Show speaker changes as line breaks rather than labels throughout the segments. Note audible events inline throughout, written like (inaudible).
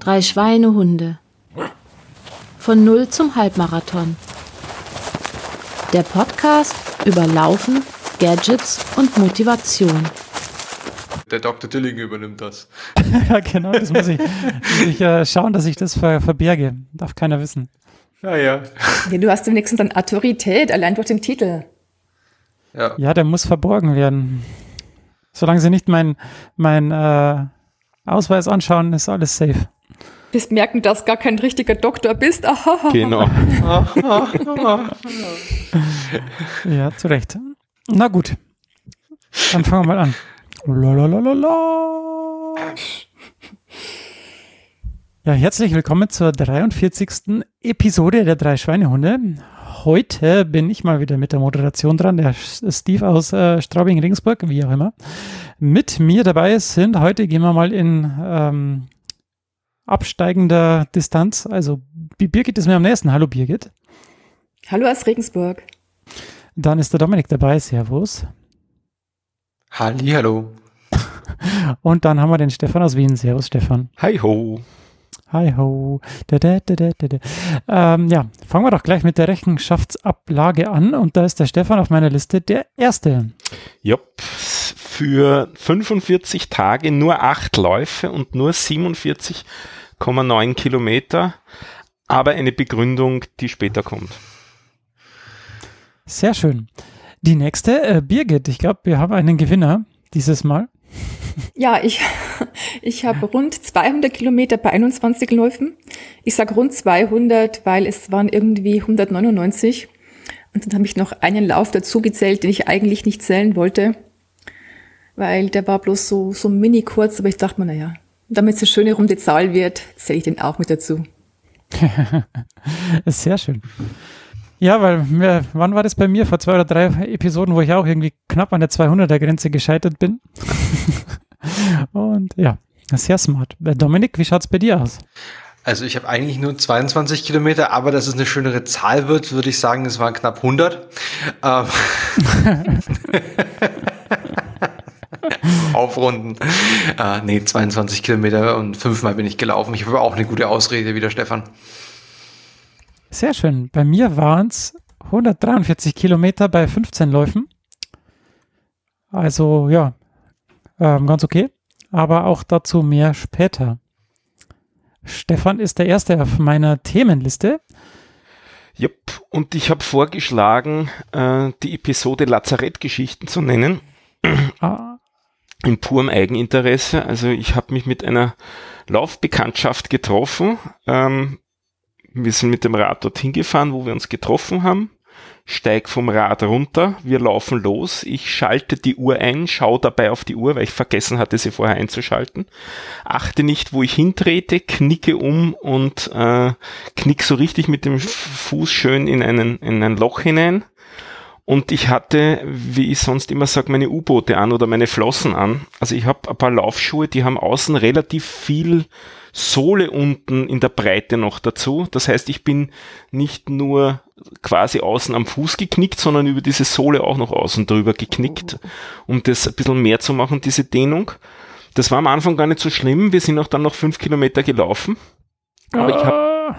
Drei Schweinehunde. Von Null zum Halbmarathon. Der Podcast über Laufen, Gadgets und Motivation.
Der Dr. Dilling übernimmt das. (laughs)
ja, genau, das muss ich, muss ich äh, schauen, dass ich das ver verberge. Darf keiner wissen.
Ja, ja.
ja du hast wenigstens dann Autorität, allein durch den Titel.
Ja. ja, der muss verborgen werden. Solange sie nicht mein, mein äh, Ausweis anschauen, ist alles safe.
Bis merken, dass gar kein richtiger Doktor bist.
genau. (laughs)
ja, zu Recht. Na gut. Dann fangen wir mal an. Lalalala. Ja, herzlich willkommen zur 43. Episode der drei Schweinehunde. Heute bin ich mal wieder mit der Moderation dran, der Steve aus äh, Straubing-Ringsburg, wie auch immer. Mit mir dabei sind, heute gehen wir mal in ähm, absteigender Distanz. Also Birgit ist mir am nächsten. Hallo Birgit.
Hallo aus Regensburg.
Dann ist der Dominik dabei. Servus.
Halli, hallo. (laughs)
Und dann haben wir den Stefan aus Wien. Servus, Stefan.
Hi ho.
Hi ho. Da, da, da, da, da. Ähm, ja, fangen wir doch gleich mit der Rechenschaftsablage an. Und da ist der Stefan auf meiner Liste der Erste.
Jupp. Für 45 Tage nur acht Läufe und nur 47,9 Kilometer. Aber eine Begründung, die später kommt.
Sehr schön. Die nächste, äh, Birgit, ich glaube, wir haben einen Gewinner dieses Mal.
Ja, ich, ich habe rund 200 Kilometer bei 21 Läufen. Ich sage rund 200, weil es waren irgendwie 199. Und dann habe ich noch einen Lauf dazu gezählt, den ich eigentlich nicht zählen wollte, weil der war bloß so, so mini kurz, aber ich dachte mir, naja, damit es eine schöne runde Zahl wird, zähle ich den auch mit dazu. (laughs)
Sehr schön. Ja, weil mir, wann war das bei mir? Vor zwei oder drei Episoden, wo ich auch irgendwie knapp an der 200er-Grenze gescheitert bin. (laughs) Und ja, sehr smart. Äh, Dominik, wie schaut es bei dir aus?
Also ich habe eigentlich nur 22 Kilometer, aber dass es eine schönere Zahl wird, würde ich sagen, es waren knapp 100. Ähm (laughs) Aufrunden. Äh, nee, 22 Kilometer und fünfmal bin ich gelaufen. Ich habe auch eine gute Ausrede wie der Stefan.
Sehr schön. Bei mir waren es 143 Kilometer bei 15 Läufen. Also ja, ähm, ganz okay. Aber auch dazu mehr später. Stefan ist der Erste auf meiner Themenliste.
Jupp, und ich habe vorgeschlagen, äh, die Episode Lazarettgeschichten zu nennen. Ah. In purem Eigeninteresse. Also ich habe mich mit einer Laufbekanntschaft getroffen, ähm, wir sind mit dem Rad dorthin gefahren, wo wir uns getroffen haben. Steig vom Rad runter, wir laufen los. Ich schalte die Uhr ein, schaue dabei auf die Uhr, weil ich vergessen hatte, sie vorher einzuschalten. Achte nicht, wo ich hintrete, knicke um und äh, knick so richtig mit dem Fuß schön in, einen, in ein Loch hinein. Und ich hatte, wie ich sonst immer sage, meine U-Boote an oder meine Flossen an. Also ich habe ein paar Laufschuhe, die haben außen relativ viel Sohle unten in der Breite noch dazu. Das heißt, ich bin nicht nur quasi außen am Fuß geknickt, sondern über diese Sohle auch noch außen drüber geknickt, um das ein bisschen mehr zu machen, diese Dehnung. Das war am Anfang gar nicht so schlimm. Wir sind auch dann noch fünf Kilometer gelaufen. Aber ich habe ah.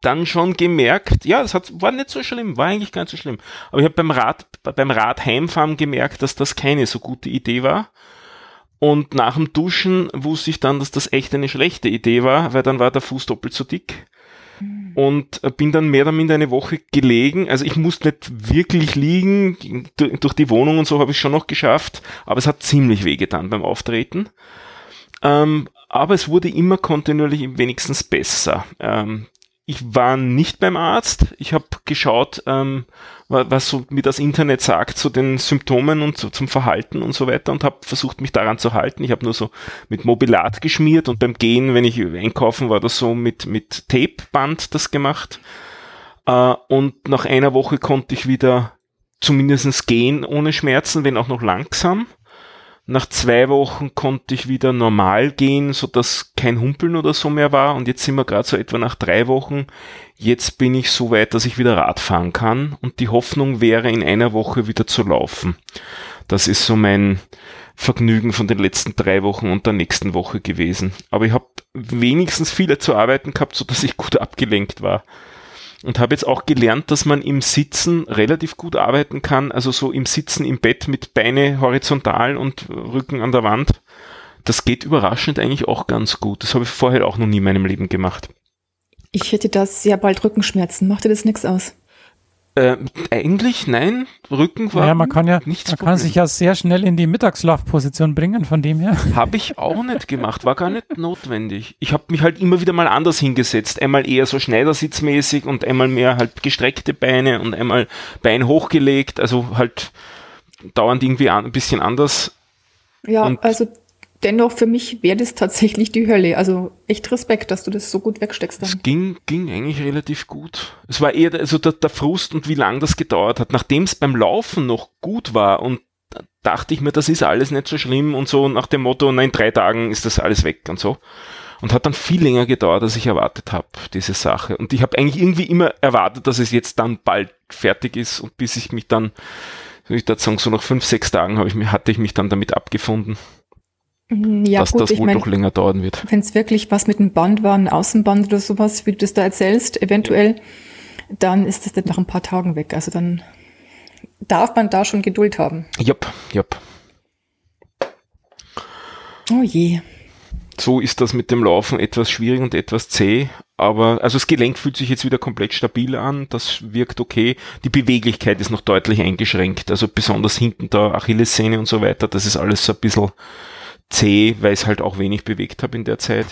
dann schon gemerkt, ja, das hat, war nicht so schlimm, war eigentlich gar nicht so schlimm. Aber ich habe beim Rad, beim Rad heimfahren gemerkt, dass das keine so gute Idee war. Und nach dem Duschen wusste ich dann, dass das echt eine schlechte Idee war, weil dann war der Fuß doppelt so dick. Hm. Und äh, bin dann mehr oder minder eine Woche gelegen. Also ich musste nicht wirklich liegen. Durch die Wohnung und so habe ich schon noch geschafft. Aber es hat ziemlich wehgetan beim Auftreten. Ähm, aber es wurde immer kontinuierlich wenigstens besser. Ähm, ich war nicht beim Arzt. Ich habe geschaut, ähm, was so mir das Internet sagt zu den Symptomen und so zum Verhalten und so weiter und habe versucht, mich daran zu halten. Ich habe nur so mit Mobilat geschmiert und beim Gehen, wenn ich einkaufen war, das so mit, mit Tapeband das gemacht. Äh, und nach einer Woche konnte ich wieder zumindestens gehen ohne Schmerzen, wenn auch noch langsam. Nach zwei Wochen konnte ich wieder normal gehen, so dass kein Humpeln oder so mehr war. Und jetzt sind wir gerade so etwa nach drei Wochen. Jetzt bin ich so weit, dass ich wieder Rad fahren kann. Und die Hoffnung wäre, in einer Woche wieder zu laufen. Das ist so mein Vergnügen von den letzten drei Wochen und der nächsten Woche gewesen. Aber ich habe wenigstens viele zu arbeiten gehabt, so dass ich gut abgelenkt war. Und habe jetzt auch gelernt, dass man im Sitzen relativ gut arbeiten kann, also so im Sitzen im Bett mit Beine horizontal und Rücken an der Wand. Das geht überraschend eigentlich auch ganz gut. Das habe ich vorher auch noch nie in meinem Leben gemacht.
Ich hätte das sehr bald Rückenschmerzen. Macht dir das nichts aus?
Äh, eigentlich nein, Rücken war
ja, man kann ja,
nichts
man kann sich ja sehr schnell in die Mittagsschlafposition bringen, von dem her. (laughs)
Habe ich auch nicht gemacht, war gar nicht notwendig. Ich habe mich halt immer wieder mal anders hingesetzt. Einmal eher so Schneidersitzmäßig und einmal mehr halt gestreckte Beine und einmal Bein hochgelegt, also halt dauernd irgendwie an, ein bisschen anders.
Ja, und also dennoch für mich wäre das tatsächlich die Hölle. Also echt Respekt, dass du das so gut wegsteckst.
Es ging, ging eigentlich relativ gut. Es war eher also der, der Frust und wie lange das gedauert hat. Nachdem es beim Laufen noch gut war und dachte ich mir, das ist alles nicht so schlimm und so nach dem Motto, nein, in drei Tagen ist das alles weg und so. Und hat dann viel länger gedauert, als ich erwartet habe, diese Sache. Und ich habe eigentlich irgendwie immer erwartet, dass es jetzt dann bald fertig ist und bis ich mich dann, soll ich dazu sagen, so nach fünf, sechs Tagen ich, hatte ich mich dann damit abgefunden.
Mhm, ja,
dass
gut,
das wohl mein, doch länger dauern wird.
Wenn es wirklich was mit dem Band war, ein Außenband oder sowas, wie du das da erzählst, eventuell, dann ist das dann nach ein paar Tagen weg. Also dann darf man da schon Geduld haben.
Jupp, jupp.
Oh je.
So ist das mit dem Laufen etwas schwierig und etwas zäh, aber also das Gelenk fühlt sich jetzt wieder komplett stabil an, das wirkt okay. Die Beweglichkeit ist noch deutlich eingeschränkt, also besonders hinten da Achillessehne und so weiter, das ist alles so ein bisschen zäh, weil ich es halt auch wenig bewegt habe in der Zeit.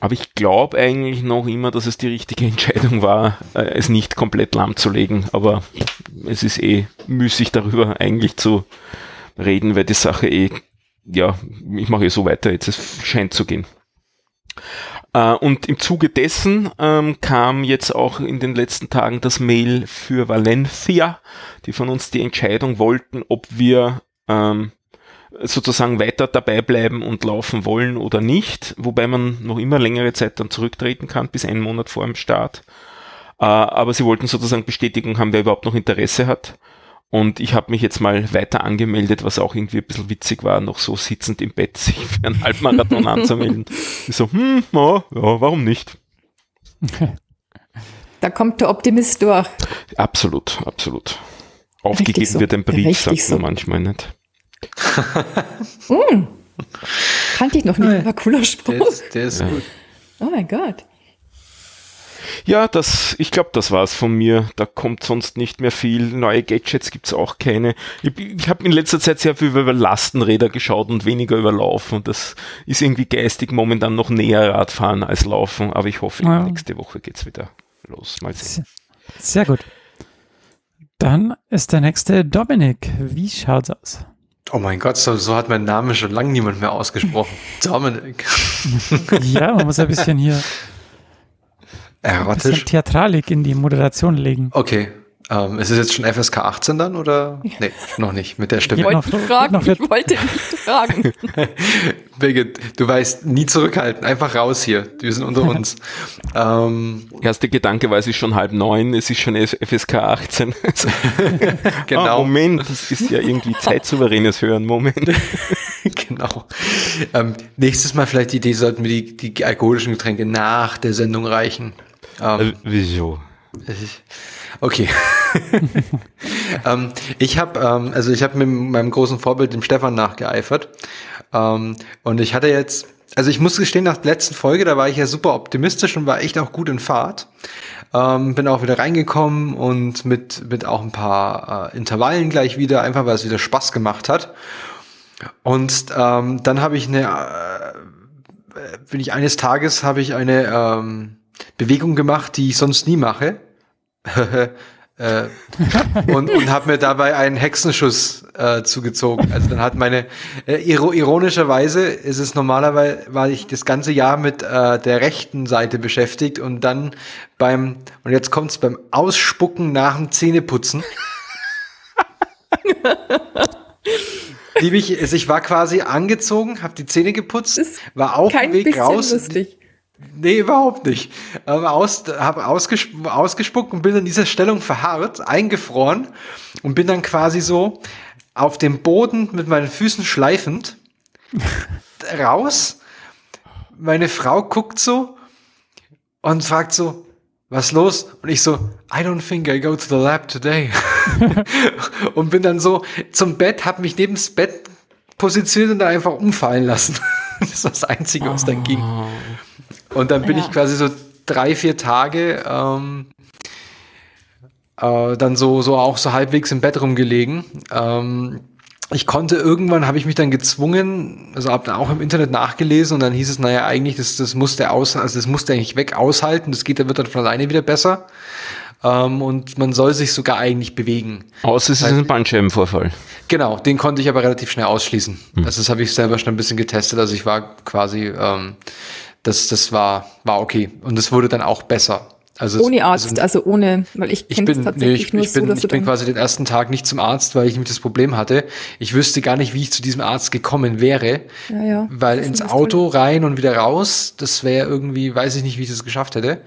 Aber ich glaube eigentlich noch immer, dass es die richtige (laughs) Entscheidung war, äh, es nicht komplett lahmzulegen. Aber es ist eh müßig darüber eigentlich zu reden, weil die Sache eh, ja, ich mache eh so weiter, jetzt es scheint zu gehen. Äh, und im Zuge dessen ähm, kam jetzt auch in den letzten Tagen das Mail für Valencia, die von uns die Entscheidung wollten, ob wir ähm, sozusagen weiter dabei bleiben und laufen wollen oder nicht, wobei man noch immer längere Zeit dann zurücktreten kann, bis einen Monat vor dem Start. Äh, aber sie wollten sozusagen Bestätigung haben, wer überhaupt noch Interesse hat. Und ich habe mich jetzt mal weiter angemeldet, was auch irgendwie ein bisschen witzig war, noch so sitzend im Bett (laughs) sich für einen Halbmarathon anzumelden. Ich so, hm, ja, ja, warum nicht? (laughs)
Da kommt der Optimist durch.
Absolut, absolut. Aufgegeben so. wird ein Brief, sagt so. man manchmal nicht (laughs)
mm. Kannte ich noch nicht, war cooler Spruch. Der
ist, der ist ja. gut.
Oh mein Gott.
Ja, das, ich glaube, das war's von mir. Da kommt sonst nicht mehr viel. Neue Gadgets gibt's auch keine. Ich, ich habe in letzter Zeit sehr viel über Lastenräder geschaut und weniger über Laufen. Das ist irgendwie geistig momentan noch näher Radfahren als Laufen. Aber ich hoffe, ja. nächste Woche geht's wieder los. Mal sehen.
Sehr gut. Dann ist der nächste Dominik. Wie schaut's aus?
Oh mein Gott, so, so hat mein Name schon lange niemand mehr ausgesprochen. (laughs) Dominik. (laughs)
ja, man muss ein bisschen hier
Erotisch.
ein bisschen Theatralik in die Moderation legen.
Okay. Ähm, ist es jetzt schon FSK 18 dann oder? Nee, noch nicht mit der Stimme.
Ich wollte, noch, fragen, ich wollte nicht fragen. (laughs)
Birgit, du weißt, nie zurückhalten, einfach raus hier. Wir sind unter uns. (laughs)
ähm, Erster Gedanke war, es ist schon halb neun, es ist schon FSK 18. (laughs) genau. Oh, Moment, das ist ja irgendwie zeitsouveränes Hören. Moment.
genau. Ähm, nächstes Mal vielleicht die Idee, sollten wir die, die alkoholischen Getränke nach der Sendung reichen.
Ähm, äh, wieso?
Ich, Okay. (laughs) ähm, ich habe ähm, also ich habe mit meinem großen Vorbild dem Stefan nachgeeifert. Ähm, und ich hatte jetzt also ich muss gestehen nach der letzten Folge da war ich ja super optimistisch und war echt auch gut in Fahrt. Ähm, bin auch wieder reingekommen und mit mit auch ein paar äh, Intervallen gleich wieder einfach weil es wieder Spaß gemacht hat. Und ähm, dann habe ich eine äh, bin ich eines Tages habe ich eine ähm, Bewegung gemacht die ich sonst nie mache äh, und, und habe mir dabei einen Hexenschuss äh, zugezogen. Also dann hat meine äh, ironischerweise ist es normalerweise war ich das ganze Jahr mit äh, der rechten Seite beschäftigt und dann beim und jetzt kommt's beim Ausspucken nach dem Zähneputzen. Liebe ich, also ich war quasi angezogen, habe die Zähne geputzt, war auf dem Weg raus. Lustig. Nee, überhaupt nicht. Ähm, aus, habe ausgesp ausgespuckt und bin in dieser Stellung verharrt, eingefroren und bin dann quasi so auf dem Boden mit meinen Füßen schleifend (laughs) raus, meine Frau guckt so und fragt so, was los? Und ich so, I don't think I go to the lab today. (laughs) und bin dann so zum Bett, hab mich neben das Bett positioniert und da einfach umfallen lassen. (laughs) das war das Einzige, was dann ging. Und dann bin ja. ich quasi so drei, vier Tage ähm, äh, dann so, so auch so halbwegs im Bett rumgelegen. Ähm, ich konnte irgendwann, habe ich mich dann gezwungen, also habe dann auch im Internet nachgelesen und dann hieß es, naja, eigentlich, das, das muss der aus, also das muss der eigentlich weg aushalten, das geht, der wird dann von alleine wieder besser. Ähm, und man soll sich sogar eigentlich bewegen.
Außer es ist ein Bandscheibenvorfall.
Genau, den konnte ich aber relativ schnell ausschließen. Hm. Also das habe ich selber schon ein bisschen getestet. Also ich war quasi, ähm, das, das war, war okay. Und es wurde dann auch besser.
Also ohne Arzt, also, also, ohne, weil ich kenne
es tatsächlich nee, ich, nur ich bin, so, Ich bin quasi den ersten Tag nicht zum Arzt, weil ich nämlich das Problem hatte. Ich wüsste gar nicht, wie ich zu diesem Arzt gekommen wäre. Ja, ja. Weil ins Auto toll. rein und wieder raus, das wäre irgendwie, weiß ich nicht, wie ich das geschafft hätte.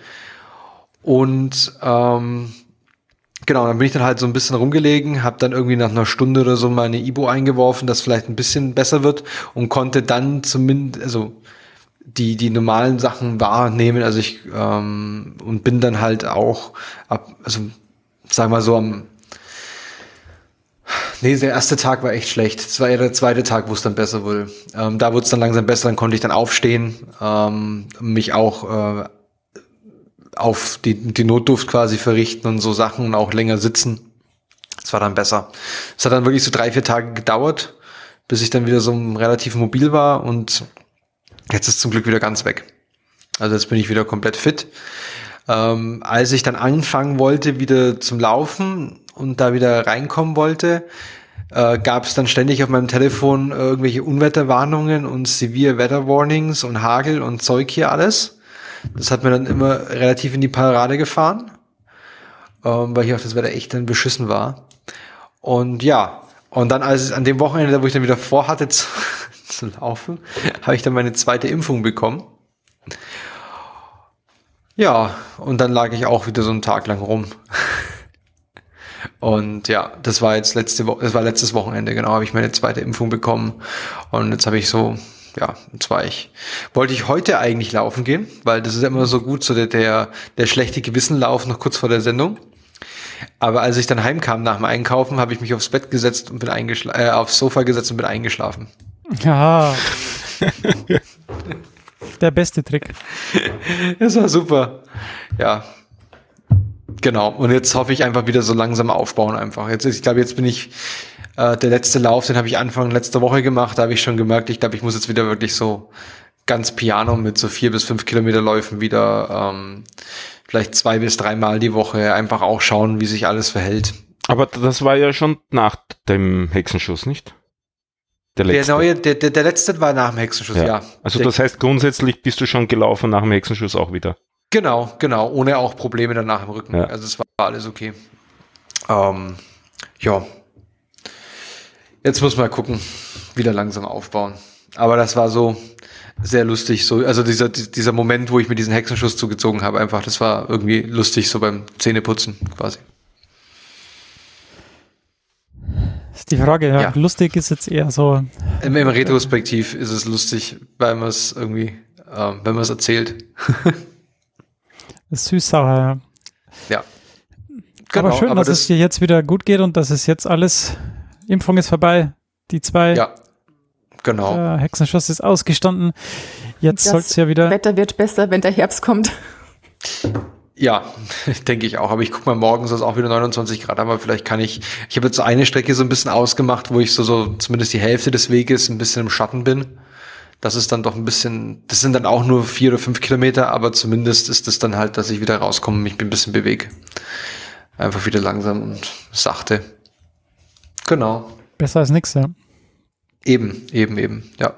Und ähm, genau, dann bin ich dann halt so ein bisschen rumgelegen, habe dann irgendwie nach einer Stunde oder so meine Ibo eingeworfen, dass vielleicht ein bisschen besser wird und konnte dann zumindest, also die, die normalen Sachen wahrnehmen. Also ich ähm, und bin dann halt auch ab, also sagen wir so am Nee, der erste Tag war echt schlecht. Es war eher der zweite Tag, wo es dann besser wurde. Ähm, da wurde es dann langsam besser, dann konnte ich dann aufstehen, ähm, mich auch äh, auf die, die Notduft quasi verrichten und so Sachen und auch länger sitzen. Es war dann besser. Es hat dann wirklich so drei, vier Tage gedauert, bis ich dann wieder so relativ mobil war und Jetzt ist zum Glück wieder ganz weg. Also jetzt bin ich wieder komplett fit. Ähm, als ich dann anfangen wollte, wieder zum Laufen und da wieder reinkommen wollte, äh, gab es dann ständig auf meinem Telefon irgendwelche Unwetterwarnungen und Severe Weather Warnings und Hagel und Zeug hier alles. Das hat mir dann immer relativ in die Parade gefahren, ähm, weil hier auch das Wetter echt dann beschissen war. Und ja, und dann als an dem Wochenende, wo ich dann wieder vorhatte (laughs) zu, laufen, habe ich dann meine zweite Impfung bekommen. Ja, und dann lag ich auch wieder so einen Tag lang rum. (laughs) Und ja, das war jetzt letzte Woche, das war letztes Wochenende, genau, habe ich meine zweite Impfung bekommen. Und jetzt habe ich so, ja, jetzt war ich, wollte ich heute eigentlich laufen gehen, weil das ist immer so gut, so der, der, der schlechte Gewissenlauf noch kurz vor der Sendung. Aber als ich dann heimkam nach dem Einkaufen, habe ich mich aufs Bett gesetzt und bin eingeschlafen, äh, aufs Sofa gesetzt und bin eingeschlafen.
Ja. (laughs) Der beste Trick.
Das war super. Ja. Genau. Und jetzt hoffe ich einfach wieder so langsam aufbauen einfach. Jetzt, ich glaube, jetzt bin ich äh, der letzte Lauf, den habe ich Anfang letzter Woche gemacht. Da habe ich schon gemerkt, ich glaube, ich muss jetzt wieder wirklich so ganz piano mit so vier bis fünf Kilometer Läufen wieder ähm, vielleicht zwei bis dreimal die Woche einfach auch schauen, wie sich alles verhält.
Aber das war ja schon nach dem Hexenschuss, nicht?
Der letzte. Der neue, der, der, der letzte war nach dem Hexenschuss, ja. ja.
Also das heißt, grundsätzlich bist du schon gelaufen nach dem Hexenschuss auch wieder.
Genau, genau, ohne auch Probleme danach im Rücken. Ja. Also es war alles okay. Ähm, ja. Jetzt muss man gucken, wieder langsam aufbauen. Aber das war so sehr lustig, so, also dieser, dieser Moment, wo ich mir diesen Hexenschuss zugezogen habe, einfach, das war irgendwie lustig, so beim Zähneputzen quasi.
Ist die Frage, ja. ja. Lustig ist jetzt eher so.
Im, im Retrospektiv ist es lustig, weil man es irgendwie, ähm, wenn man es erzählt.
ist (laughs) süß-sauer, ja.
Ja.
Genau, aber schön, aber dass das es dir jetzt wieder gut geht und dass es jetzt alles, Impfung ist vorbei, die zwei.
Ja, genau.
Äh, Hexenschuss ist ausgestanden. Jetzt soll es ja wieder.
Wetter wird besser, wenn der Herbst kommt. (laughs)
Ja, (laughs) denke ich auch. Aber ich guck mal, morgen soll es auch wieder 29 Grad, aber vielleicht kann ich, ich habe jetzt so eine Strecke so ein bisschen ausgemacht, wo ich so, so zumindest die Hälfte des Weges ein bisschen im Schatten bin. Das ist dann doch ein bisschen, das sind dann auch nur vier oder fünf Kilometer, aber zumindest ist es dann halt, dass ich wieder rauskomme und mich ein bisschen bewege. Einfach wieder langsam und sachte. Genau.
Besser als nichts, ja.
Eben, eben, eben, ja.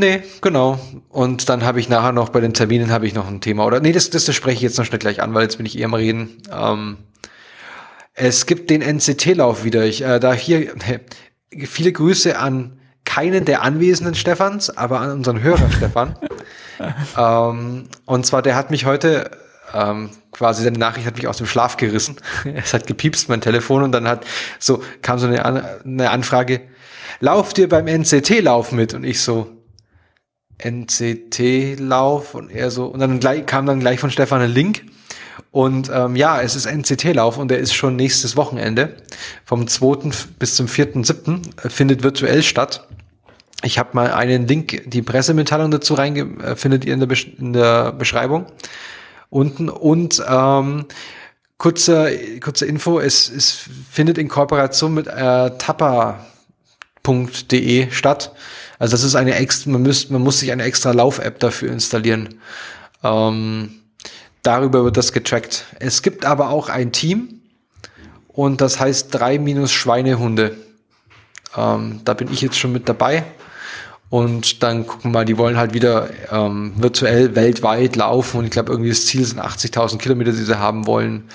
Nee, genau. Und dann habe ich nachher noch bei den Terminen habe ich noch ein Thema. Oder nee, das, das, das spreche ich jetzt noch schnell gleich an, weil jetzt bin ich eher am Reden. Ähm, es gibt den NCT-Lauf wieder. Ich, äh, da hier äh, (laughs) viele Grüße an keinen der anwesenden Stefans, aber an unseren Hörer Stefan. (laughs) ähm, und zwar, der hat mich heute ähm, quasi seine Nachricht hat mich aus dem Schlaf gerissen. (laughs) es hat gepiepst mein Telefon und dann hat so kam so eine, eine Anfrage: Lauft ihr beim NCT-Lauf mit? Und ich so NCT-Lauf und er so, und dann gleich, kam dann gleich von Stefan ein Link. Und ähm, ja, es ist NCT-Lauf und der ist schon nächstes Wochenende. Vom 2. bis zum 4.7. Äh, findet virtuell statt. Ich habe mal einen Link, die Pressemitteilung dazu reinge äh, findet ihr in der, in der Beschreibung unten. Und ähm, kurze, kurze Info, es, es findet in Kooperation mit äh, tappa.de statt. Also das ist eine extra, man, müsst, man muss sich eine extra Lauf-App dafür installieren. Ähm, darüber wird das getrackt. Es gibt aber auch ein Team und das heißt drei minus Schweinehunde. Ähm, da bin ich jetzt schon mit dabei. Und dann gucken wir mal, die wollen halt wieder ähm, virtuell weltweit laufen und ich glaube irgendwie das Ziel sind 80.000 Kilometer, die sie haben wollen.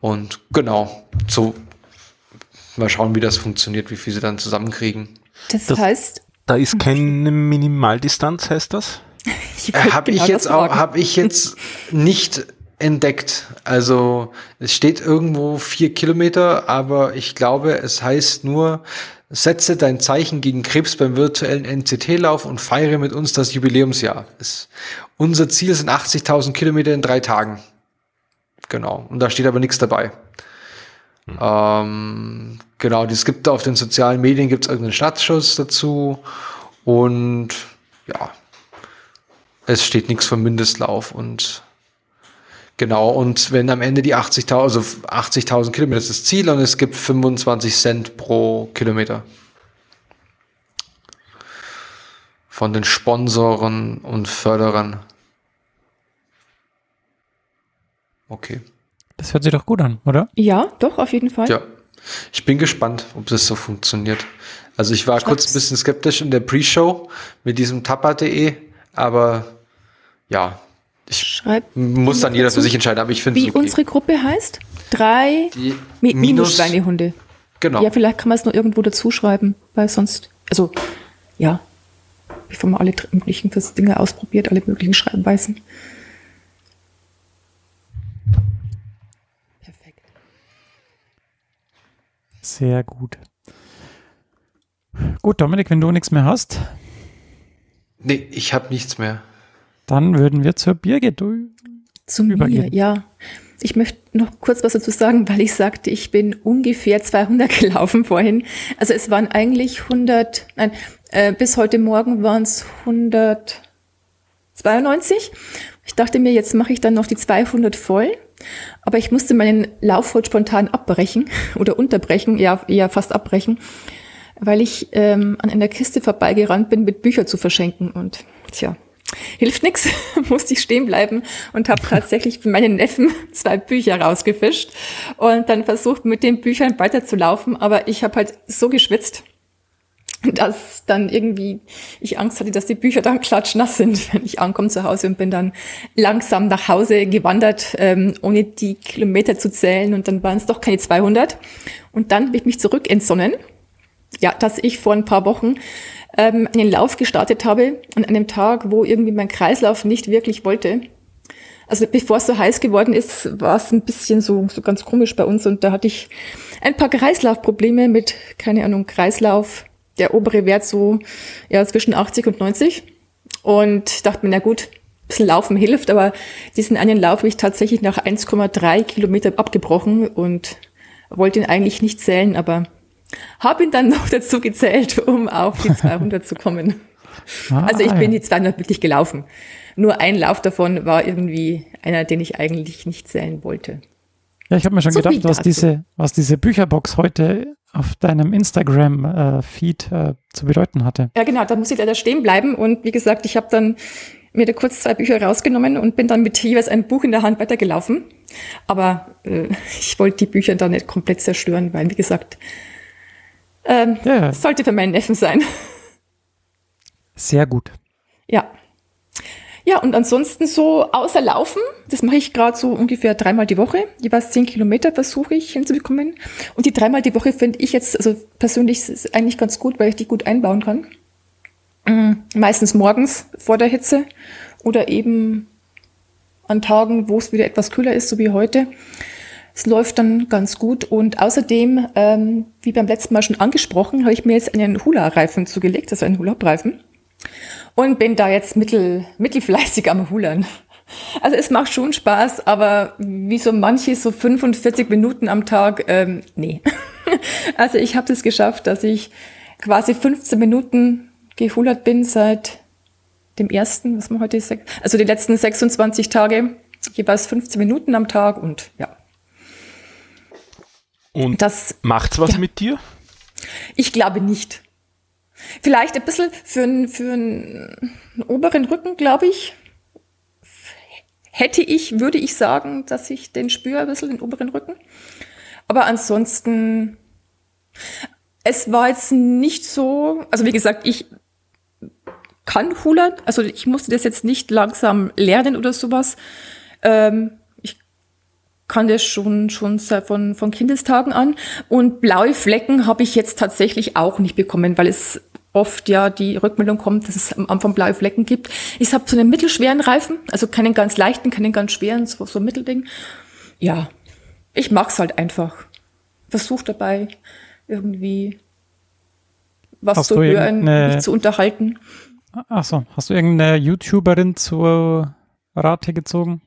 Und genau, so mal schauen, wie das funktioniert, wie viel sie dann zusammenkriegen.
Das, das heißt,
da ist keine Minimaldistanz, heißt das? (laughs)
Äh, habe genau ich jetzt auch, habe ich jetzt (laughs) nicht entdeckt. Also es steht irgendwo vier Kilometer, aber ich glaube, es heißt nur, setze dein Zeichen gegen Krebs beim virtuellen NCT-Lauf und feiere mit uns das Jubiläumsjahr. Es, unser Ziel sind 80.000 Kilometer in drei Tagen. Genau. Und da steht aber nichts dabei. Hm. Ähm, genau, es gibt auf den sozialen Medien gibt es irgendeinen Startschuss dazu und ja, es steht nichts vom Mindestlauf und genau, und wenn am Ende die 80.000, also 80.000 Kilometer ist das Ziel und es gibt 25 Cent pro Kilometer. Von den Sponsoren und Förderern. Okay.
Das hört sich doch gut an, oder?
Ja, doch, auf jeden Fall.
Ja. Ich bin gespannt, ob das so funktioniert. Also ich war kurz ein bisschen skeptisch in der Pre-Show mit diesem tapper.de, aber ja, ich Schreib muss dann jeder für sich entscheiden, aber ich finde
Wie okay. unsere Gruppe heißt? Drei
Die Mi minus
Schweinehunde.
Genau.
Ja, vielleicht kann man es nur irgendwo dazu schreiben, weil sonst, also ja, bevor man alle möglichen Dinge ausprobiert, alle möglichen Schreibweisen.
Sehr gut. Gut, Dominik, wenn du nichts mehr hast.
Nee, ich habe nichts mehr.
Dann würden wir zur Birgit
Zu übergehen. mir, ja. Ich möchte noch kurz was dazu sagen, weil ich sagte, ich bin ungefähr 200 (laughs) gelaufen vorhin. Also es waren eigentlich 100, nein, äh, bis heute Morgen waren es 192. Ich dachte mir, jetzt mache ich dann noch die 200 voll. Aber ich musste meinen Lauf heute spontan abbrechen (laughs) oder unterbrechen, ja, eher fast abbrechen, weil ich ähm, an einer Kiste vorbeigerannt bin, mit Büchern zu verschenken. Und tja, hilft nix, (laughs) musste ich stehen bleiben und habe (laughs) tatsächlich für meinen Neffen zwei Bücher rausgefischt und dann versucht, mit den Büchern weiterzulaufen. Aber ich habe halt so geschwitzt, dass dann irgendwie ich Angst hatte, dass die Bücher dann klatschnass sind, (laughs) wenn ich ankomme zu Hause und bin dann langsam nach Hause gewandert, ähm, ohne die Kilometer zu zählen und dann waren es doch keine 200. Und dann habe ich mich zurück entsonnen, ja, dass ich vor ein paar Wochen ähm, einen Lauf gestartet habe an einem Tag, wo irgendwie mein Kreislauf nicht wirklich wollte. Also bevor es so heiß geworden ist, war es ein bisschen so, so ganz komisch bei uns und da hatte ich ein paar Kreislaufprobleme mit, keine Ahnung, Kreislauf, der obere Wert so ja, zwischen 80 und 90. Und dachte mir, na gut, ein bisschen Laufen hilft, aber diesen einen Lauf habe ich tatsächlich nach 1,3 Kilometer abgebrochen und wollte ihn eigentlich nicht zählen, aber habe ihn dann (laughs) noch dazu gezählt, um auf die 200 zu kommen. (laughs) Ah, also ich bin die 200 wirklich gelaufen. Nur ein Lauf davon war irgendwie einer, den ich eigentlich nicht zählen wollte.
Ja, ich habe mir schon so gedacht, was diese, was diese Bücherbox heute auf deinem Instagram-Feed äh, äh, zu bedeuten hatte.
Ja, genau, da muss ich leider stehen bleiben. Und wie gesagt, ich habe dann mir da kurz zwei Bücher rausgenommen und bin dann mit jeweils einem Buch in der Hand weitergelaufen. Aber äh, (laughs) ich wollte die Bücher da nicht komplett zerstören, weil, wie gesagt, ähm, ja. sollte für meinen Neffen sein.
Sehr gut.
Ja. Ja, und ansonsten so außer Laufen, das mache ich gerade so ungefähr dreimal die Woche. Jeweils zehn Kilometer versuche ich hinzubekommen. Und die dreimal die Woche finde ich jetzt, also persönlich ist eigentlich ganz gut, weil ich die gut einbauen kann. Mhm. Meistens morgens vor der Hitze oder eben an Tagen, wo es wieder etwas kühler ist, so wie heute. Es läuft dann ganz gut. Und außerdem, ähm, wie beim letzten Mal schon angesprochen, habe ich mir jetzt einen Hula-Reifen zugelegt, also einen Hula-Reifen. Und bin da jetzt mittel, mittelfleißig am Hulern. Also es macht schon Spaß, aber wie so manche, so 45 Minuten am Tag, ähm, nee. (laughs) Also ich habe es geschafft, dass ich quasi 15 Minuten gehulert bin seit dem ersten, was man heute ist, also die letzten 26 Tage, jeweils 15 Minuten am Tag und ja.
Und das macht's was ja. mit dir?
Ich glaube nicht. Vielleicht ein bisschen für, einen, für einen oberen Rücken, glaube ich. Hätte ich, würde ich sagen, dass ich den spüre, ein bisschen den oberen Rücken. Aber ansonsten, es war jetzt nicht so, also wie gesagt, ich kann Hula, also ich musste das jetzt nicht langsam lernen oder sowas. Ähm, kann das schon, schon von, von Kindestagen an. Und blaue Flecken habe ich jetzt tatsächlich auch nicht bekommen, weil es oft ja die Rückmeldung kommt, dass es am Anfang blaue Flecken gibt. Ich habe so einen mittelschweren Reifen, also keinen ganz leichten, keinen ganz schweren, so, so ein Mittelding. Ja, ich mag's halt einfach. Versuch dabei irgendwie was hast zu hören, mich zu unterhalten.
Achso, hast du irgendeine YouTuberin zur Rate gezogen?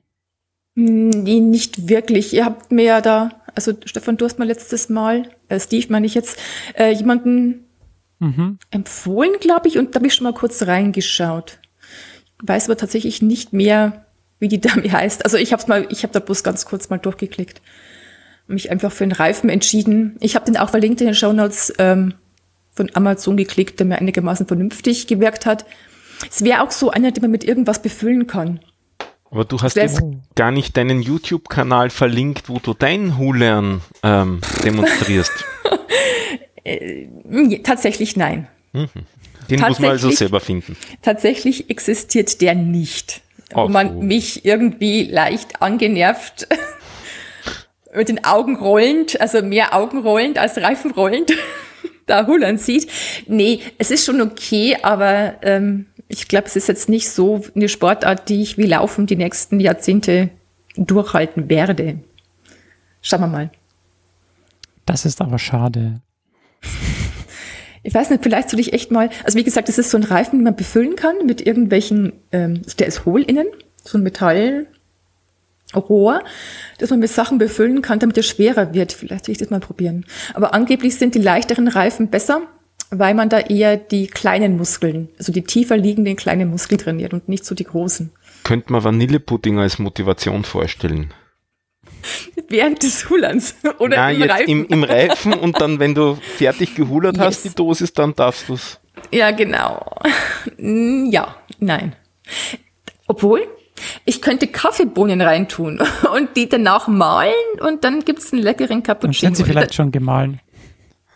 Nee, nicht wirklich. Ihr habt mir ja da, also Stefan, du hast mal letztes Mal, äh Steve meine ich jetzt, äh, jemanden mhm. empfohlen, glaube ich, und da habe ich schon mal kurz reingeschaut. Ich weiß aber tatsächlich nicht mehr, wie die Dame (laughs) heißt. Also ich habe mal, ich habe da bloß ganz kurz mal durchgeklickt. Mich einfach für einen Reifen entschieden. Ich habe den auch verlinkt in den Show Notes ähm, von Amazon geklickt, der mir einigermaßen vernünftig gewirkt hat. Es wäre auch so einer, den man mit irgendwas befüllen kann.
Aber du hast jetzt gar nicht deinen YouTube-Kanal verlinkt, wo du dein Hulern ähm, demonstrierst. (laughs)
äh, tatsächlich nein.
Mhm. Den muss man also selber finden.
Tatsächlich existiert der nicht. Wo man so. mich irgendwie leicht angenervt (laughs) mit den Augen rollend, also mehr Augen rollend als Reifen rollend (laughs) da Hullern sieht. Nee, es ist schon okay, aber ähm, ich glaube, es ist jetzt nicht so eine Sportart, die ich wie Laufen die nächsten Jahrzehnte durchhalten werde. Schauen wir mal.
Das ist aber schade.
Ich weiß nicht, vielleicht soll ich echt mal, also wie gesagt, das ist so ein Reifen, den man befüllen kann mit irgendwelchen, ähm, der ist hohl innen, so ein Metall, Rohr, das man mit Sachen befüllen kann, damit er schwerer wird. Vielleicht will ich das mal probieren. Aber angeblich sind die leichteren Reifen besser, weil man da eher die kleinen Muskeln, also die tiefer liegenden kleinen Muskeln trainiert und nicht so die großen.
Könnte man Vanillepudding als Motivation vorstellen?
Während des Hulerns oder
Nein, im Reifen? Im, Im Reifen und dann, wenn du fertig gehulert yes. hast, die Dosis, dann darfst du es.
Ja, genau. Ja, nein. Obwohl, ich könnte Kaffeebohnen reintun (laughs) und die danach mahlen und dann gibt es einen leckeren Cappuccino.
Dann sind sie vielleicht schon gemahlen.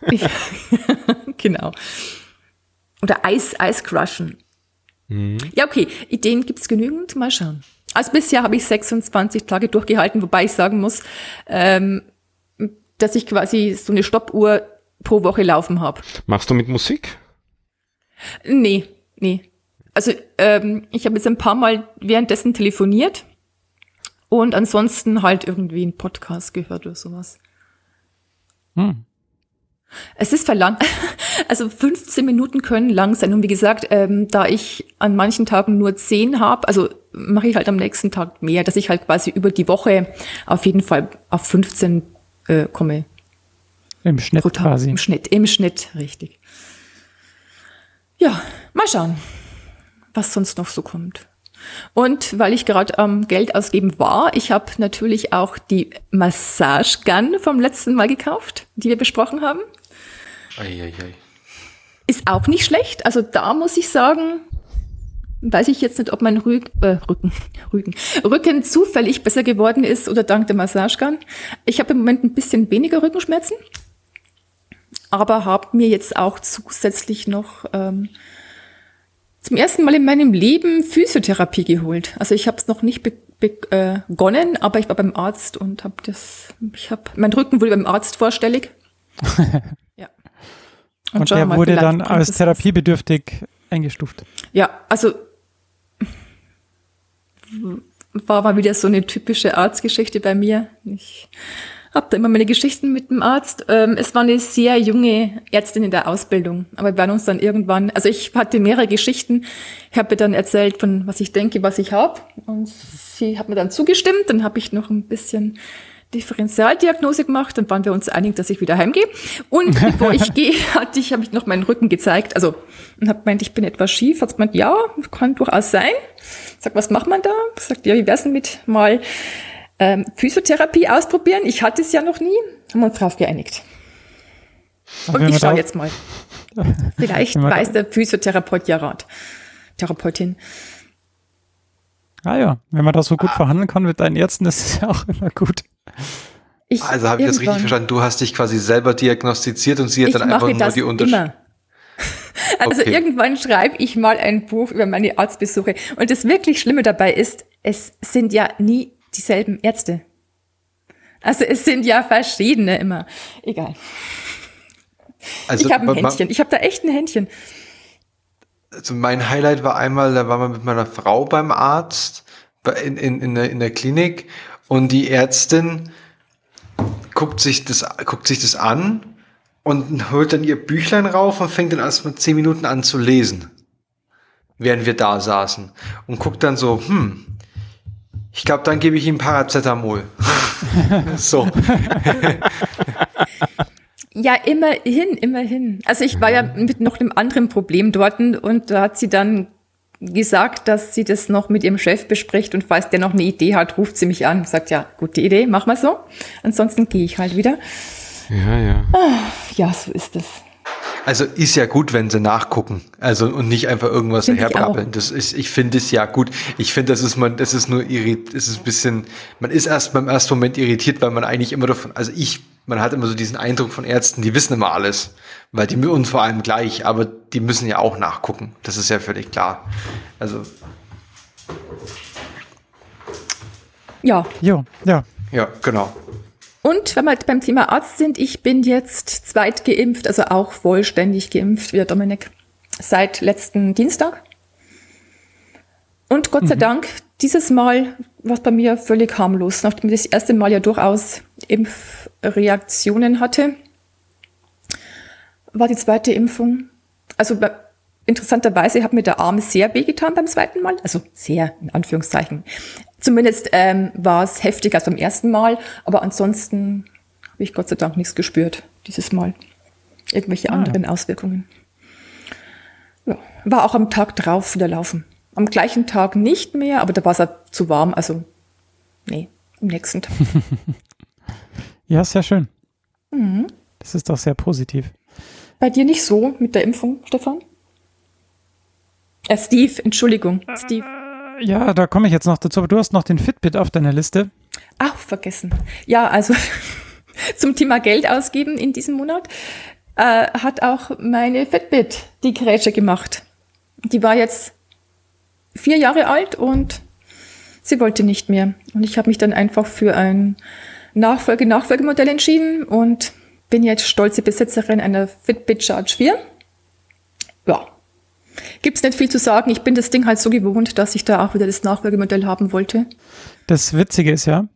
(laughs)
genau. Oder Eis, Eis crushen. Mhm. Ja, okay. Ideen gibt es genügend. Mal schauen. Also bisher habe ich 26 Tage durchgehalten, wobei ich sagen muss, ähm, dass ich quasi so eine Stoppuhr pro Woche laufen habe.
Machst du mit Musik?
Nee, nee also ähm, ich habe jetzt ein paar Mal währenddessen telefoniert und ansonsten halt irgendwie einen Podcast gehört oder sowas. Hm. Es ist verlangt, (laughs) also 15 Minuten können lang sein. Und wie gesagt, ähm, da ich an manchen Tagen nur 10 habe, also mache ich halt am nächsten Tag mehr, dass ich halt quasi über die Woche auf jeden Fall auf 15 äh, komme.
Im Schnitt quasi.
Im Schnitt, im Schnitt, richtig. Ja, mal schauen was sonst noch so kommt. Und weil ich gerade am ähm, Geld ausgeben war, ich habe natürlich auch die Massage Gun vom letzten Mal gekauft, die wir besprochen haben. Eieiei. Ist auch nicht schlecht. Also da muss ich sagen, weiß ich jetzt nicht, ob mein Rück, äh, Rücken, (laughs) Rücken, Rücken zufällig besser geworden ist oder dank der Massage Gun. Ich habe im Moment ein bisschen weniger Rückenschmerzen, aber habe mir jetzt auch zusätzlich noch ähm, zum ersten Mal in meinem Leben Physiotherapie geholt. Also ich habe es noch nicht äh, begonnen, aber ich war beim Arzt und habe das, ich habe, mein Rücken wurde beim Arzt vorstellig. (laughs)
ja. Und, und der mal, wurde dann als therapiebedürftig eingestuft.
Ja, also war mal wieder so eine typische Arztgeschichte bei mir. Ich habe da immer meine Geschichten mit dem Arzt. Ähm, es war eine sehr junge Ärztin in der Ausbildung, aber wir waren uns dann irgendwann, also ich hatte mehrere Geschichten. Ich habe dann erzählt, von was ich denke, was ich habe, und sie hat mir dann zugestimmt. Dann habe ich noch ein bisschen Differentialdiagnose gemacht, dann waren wir uns einig, dass ich wieder heimgehe. Und (laughs) bevor ich gehe, hatte ich, habe ich noch meinen Rücken gezeigt, also und habe gemeint, ich bin etwas schief. Hat gemeint, ja, kann durchaus sein. Sag, was macht man da? Sagt, ja, wie wär's denn mit mal ähm, Physiotherapie ausprobieren? Ich hatte es ja noch nie. Haben wir uns drauf geeinigt. Und ich schaue jetzt mal. (laughs) Vielleicht weiß der Physiotherapeut ja Rat. Therapeutin.
Ah ja, wenn man das so gut ah. verhandeln kann mit deinen Ärzten, ist es ja auch immer gut.
Ich also habe ich das richtig verstanden? Du hast dich quasi selber diagnostiziert und sie hat dann einfach nur die Unterschiede. (laughs)
Also okay. irgendwann schreibe ich mal ein Buch über meine Arztbesuche. Und das wirklich Schlimme dabei ist, es sind ja nie dieselben Ärzte. Also es sind ja verschiedene immer. Egal. Also, ich habe ein Händchen. Ich habe da echt ein Händchen.
Also mein Highlight war einmal, da war man mit meiner Frau beim Arzt in, in, in, der, in der Klinik und die Ärztin guckt sich das, guckt sich das an und holt dann ihr Büchlein rauf und fängt dann erstmal zehn Minuten an zu lesen, während wir da saßen und guckt dann so, hm, ich glaube, dann gebe ich ihm Paracetamol. (laughs) so.
Ja, immerhin, immerhin. Also ich war ja mit noch einem anderen Problem dort und da hat sie dann gesagt, dass sie das noch mit ihrem Chef bespricht und falls der noch eine Idee hat, ruft sie mich an und sagt, ja, gute Idee, mach mal so. Ansonsten gehe ich halt wieder.
Ja, ja.
Ah, ja, so ist es.
Also ist ja gut, wenn sie nachgucken. Also und nicht einfach irgendwas herbrabbeln. Das ist, ich finde es ja gut. Ich finde, das ist man, das ist nur irrit, es ist ein bisschen, man ist erst beim ersten Moment irritiert, weil man eigentlich immer davon, also ich, man hat immer so diesen Eindruck von Ärzten, die wissen immer alles. Weil die uns vor allem gleich, aber die müssen ja auch nachgucken. Das ist ja völlig klar. Also.
Ja.
Ja, ja.
Ja, genau.
Und wenn wir beim Thema Arzt sind, ich bin jetzt zweit geimpft, also auch vollständig geimpft, wie der Dominik, seit letzten Dienstag. Und Gott mhm. sei Dank, dieses Mal war es bei mir völlig harmlos, nachdem ich das erste Mal ja durchaus Impfreaktionen hatte, war die zweite Impfung. Also interessanterweise hat mir der Arm sehr wehgetan beim zweiten Mal, also sehr in Anführungszeichen. Zumindest ähm, war es heftiger als beim ersten Mal, aber ansonsten habe ich Gott sei Dank nichts gespürt dieses Mal. Irgendwelche ah, anderen ja. Auswirkungen. Ja. War auch am Tag drauf wieder laufen. Am gleichen Tag nicht mehr, aber da war es halt zu warm, also nee, am nächsten Tag. (laughs)
ja, sehr schön. Mhm. Das ist doch sehr positiv.
Bei dir nicht so mit der Impfung, Stefan? Äh, Steve, Entschuldigung, Steve.
Ja, da komme ich jetzt noch dazu, aber du hast noch den Fitbit auf deiner Liste.
Ach, vergessen. Ja, also (laughs) zum Thema Geld ausgeben in diesem Monat äh, hat auch meine Fitbit die Grätsche gemacht. Die war jetzt vier Jahre alt und sie wollte nicht mehr. Und ich habe mich dann einfach für ein Nachfolge-Nachfolgemodell entschieden und bin jetzt stolze Besitzerin einer Fitbit Charge 4. Gibt es nicht viel zu sagen. Ich bin das Ding halt so gewohnt, dass ich da auch wieder das Nachfolgemodell haben wollte.
Das Witzige ist ja,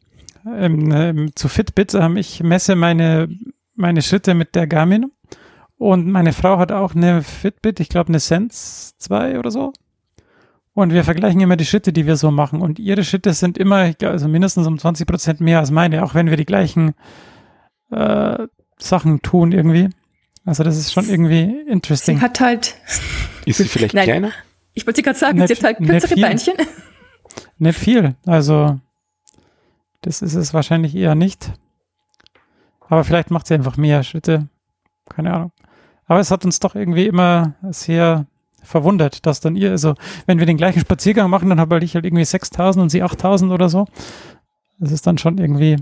ähm, ähm, zu Fitbit, ähm, ich messe meine, meine Schritte mit der Garmin und meine Frau hat auch eine Fitbit, ich glaube eine Sense 2 oder so. Und wir vergleichen immer die Schritte, die wir so machen. Und ihre Schritte sind immer, also mindestens um 20 Prozent mehr als meine, auch wenn wir die gleichen äh, Sachen tun irgendwie. Also das ist schon irgendwie interesting.
Sie hat halt. (laughs)
Ist sie vielleicht Nein, kleiner?
Ich wollte gerade sagen, nicht, sie hat halt kürzere nicht Beinchen.
Nicht viel. Also das ist es wahrscheinlich eher nicht. Aber vielleicht macht sie einfach mehr Schritte. Keine Ahnung. Aber es hat uns doch irgendwie immer sehr verwundert, dass dann ihr, also wenn wir den gleichen Spaziergang machen, dann habe ich halt irgendwie 6000 und sie 8000 oder so. Das ist dann schon irgendwie.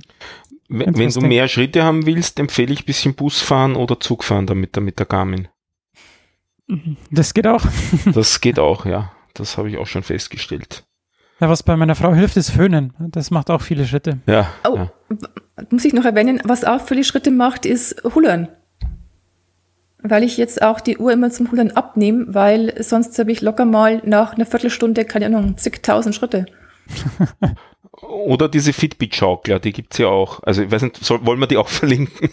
Wenn du mehr Schritte haben willst, empfehle ich ein bisschen Bus fahren oder Zug fahren damit, damit der Garmin.
Das geht auch. (laughs)
das geht auch, ja. Das habe ich auch schon festgestellt.
Ja, was bei meiner Frau hilft, ist Föhnen. Das macht auch viele Schritte.
Ja.
Oh,
ja.
muss ich noch erwähnen, was auch viele Schritte macht, ist Hullern. Weil ich jetzt auch die Uhr immer zum Hullern abnehme, weil sonst habe ich locker mal nach einer Viertelstunde, keine Ahnung, zigtausend Schritte. (laughs)
Oder diese Fitbit-Schaukler, die gibt es ja auch. Also ich weiß nicht, soll, wollen wir die auch (laughs) verlinken?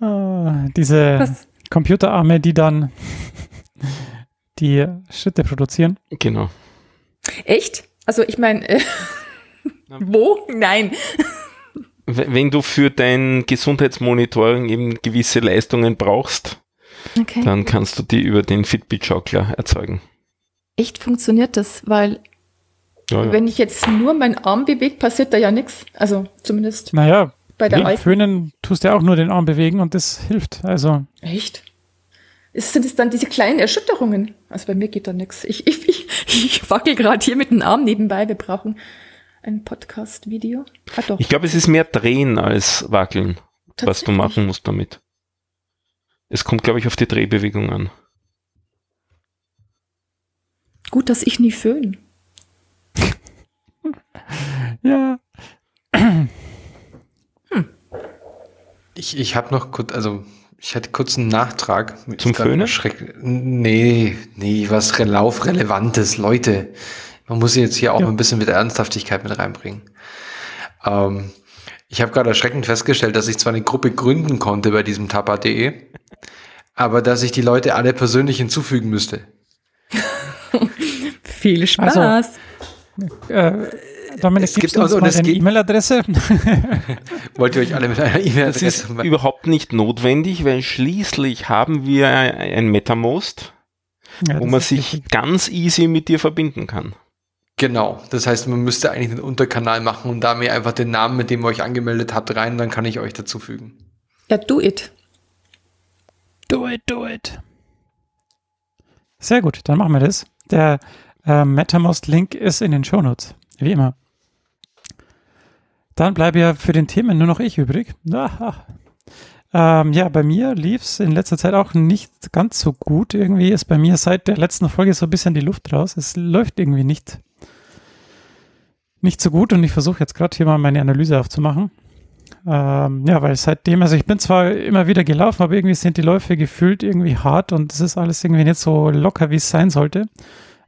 oh, (laughs) diese Was? Computerarme, die dann die Schritte produzieren.
Genau.
Echt? Also ich meine, äh, wo? Nein.
Wenn du für dein Gesundheitsmonitoring eben gewisse Leistungen brauchst, okay. dann kannst du die über den Fitbit-Schaukler erzeugen.
Echt funktioniert das? Weil ja, ja. wenn ich jetzt nur meinen Arm bewege, passiert da ja nichts. Also zumindest
naja, bei der alten. Föhnen tust du ja auch nur den Arm bewegen und das hilft. Also.
Echt? sind es dann diese kleinen Erschütterungen? Also bei mir geht da nichts. Ich, ich, ich, ich wackel gerade hier mit dem Arm nebenbei. Wir brauchen ein Podcast-Video.
Ah, ich glaube, es ist mehr Drehen als Wackeln, was du machen musst damit. Es kommt, glaube ich, auf die Drehbewegung an.
Gut, dass ich nie föhn.
Ja.
Hm. Ich, ich habe noch kurz, also ich hätte kurz einen Nachtrag.
Zum Föhnen?
Nee, nee, was Laufrelevantes, Leute. Man muss jetzt hier auch ja. ein bisschen mit Ernsthaftigkeit mit reinbringen. Ähm, ich habe gerade erschreckend festgestellt, dass ich zwar eine Gruppe gründen konnte bei diesem Tapa.de, aber dass ich die Leute alle persönlich hinzufügen müsste. (laughs)
Viel Spaß. Also,
äh, Dominik, es gibt uns also, mal eine E-Mail-Adresse. (laughs)
Wollt ihr euch alle mit einer E-Mail-Adresse (laughs)
Das ist überhaupt nicht notwendig, weil schließlich haben wir ein MetaMost, ja, wo man sich richtig. ganz easy mit dir verbinden kann.
Genau, das heißt, man müsste eigentlich einen Unterkanal machen und da mir einfach den Namen, mit dem ihr euch angemeldet habt, rein, dann kann ich euch dazu fügen.
Ja, do it.
Do it, do it. Sehr gut, dann machen wir das. Der äh, MetaMost-Link ist in den Shownotes, wie immer. Dann bleibe ja für den Themen nur noch ich übrig. Ähm, ja, bei mir lief es in letzter Zeit auch nicht ganz so gut. Irgendwie ist bei mir seit der letzten Folge so ein bisschen die Luft raus. Es läuft irgendwie nicht, nicht so gut und ich versuche jetzt gerade hier mal meine Analyse aufzumachen. Ähm, ja, weil seitdem, also ich bin zwar immer wieder gelaufen, aber irgendwie sind die Läufe gefühlt irgendwie hart und es ist alles irgendwie nicht so locker, wie es sein sollte.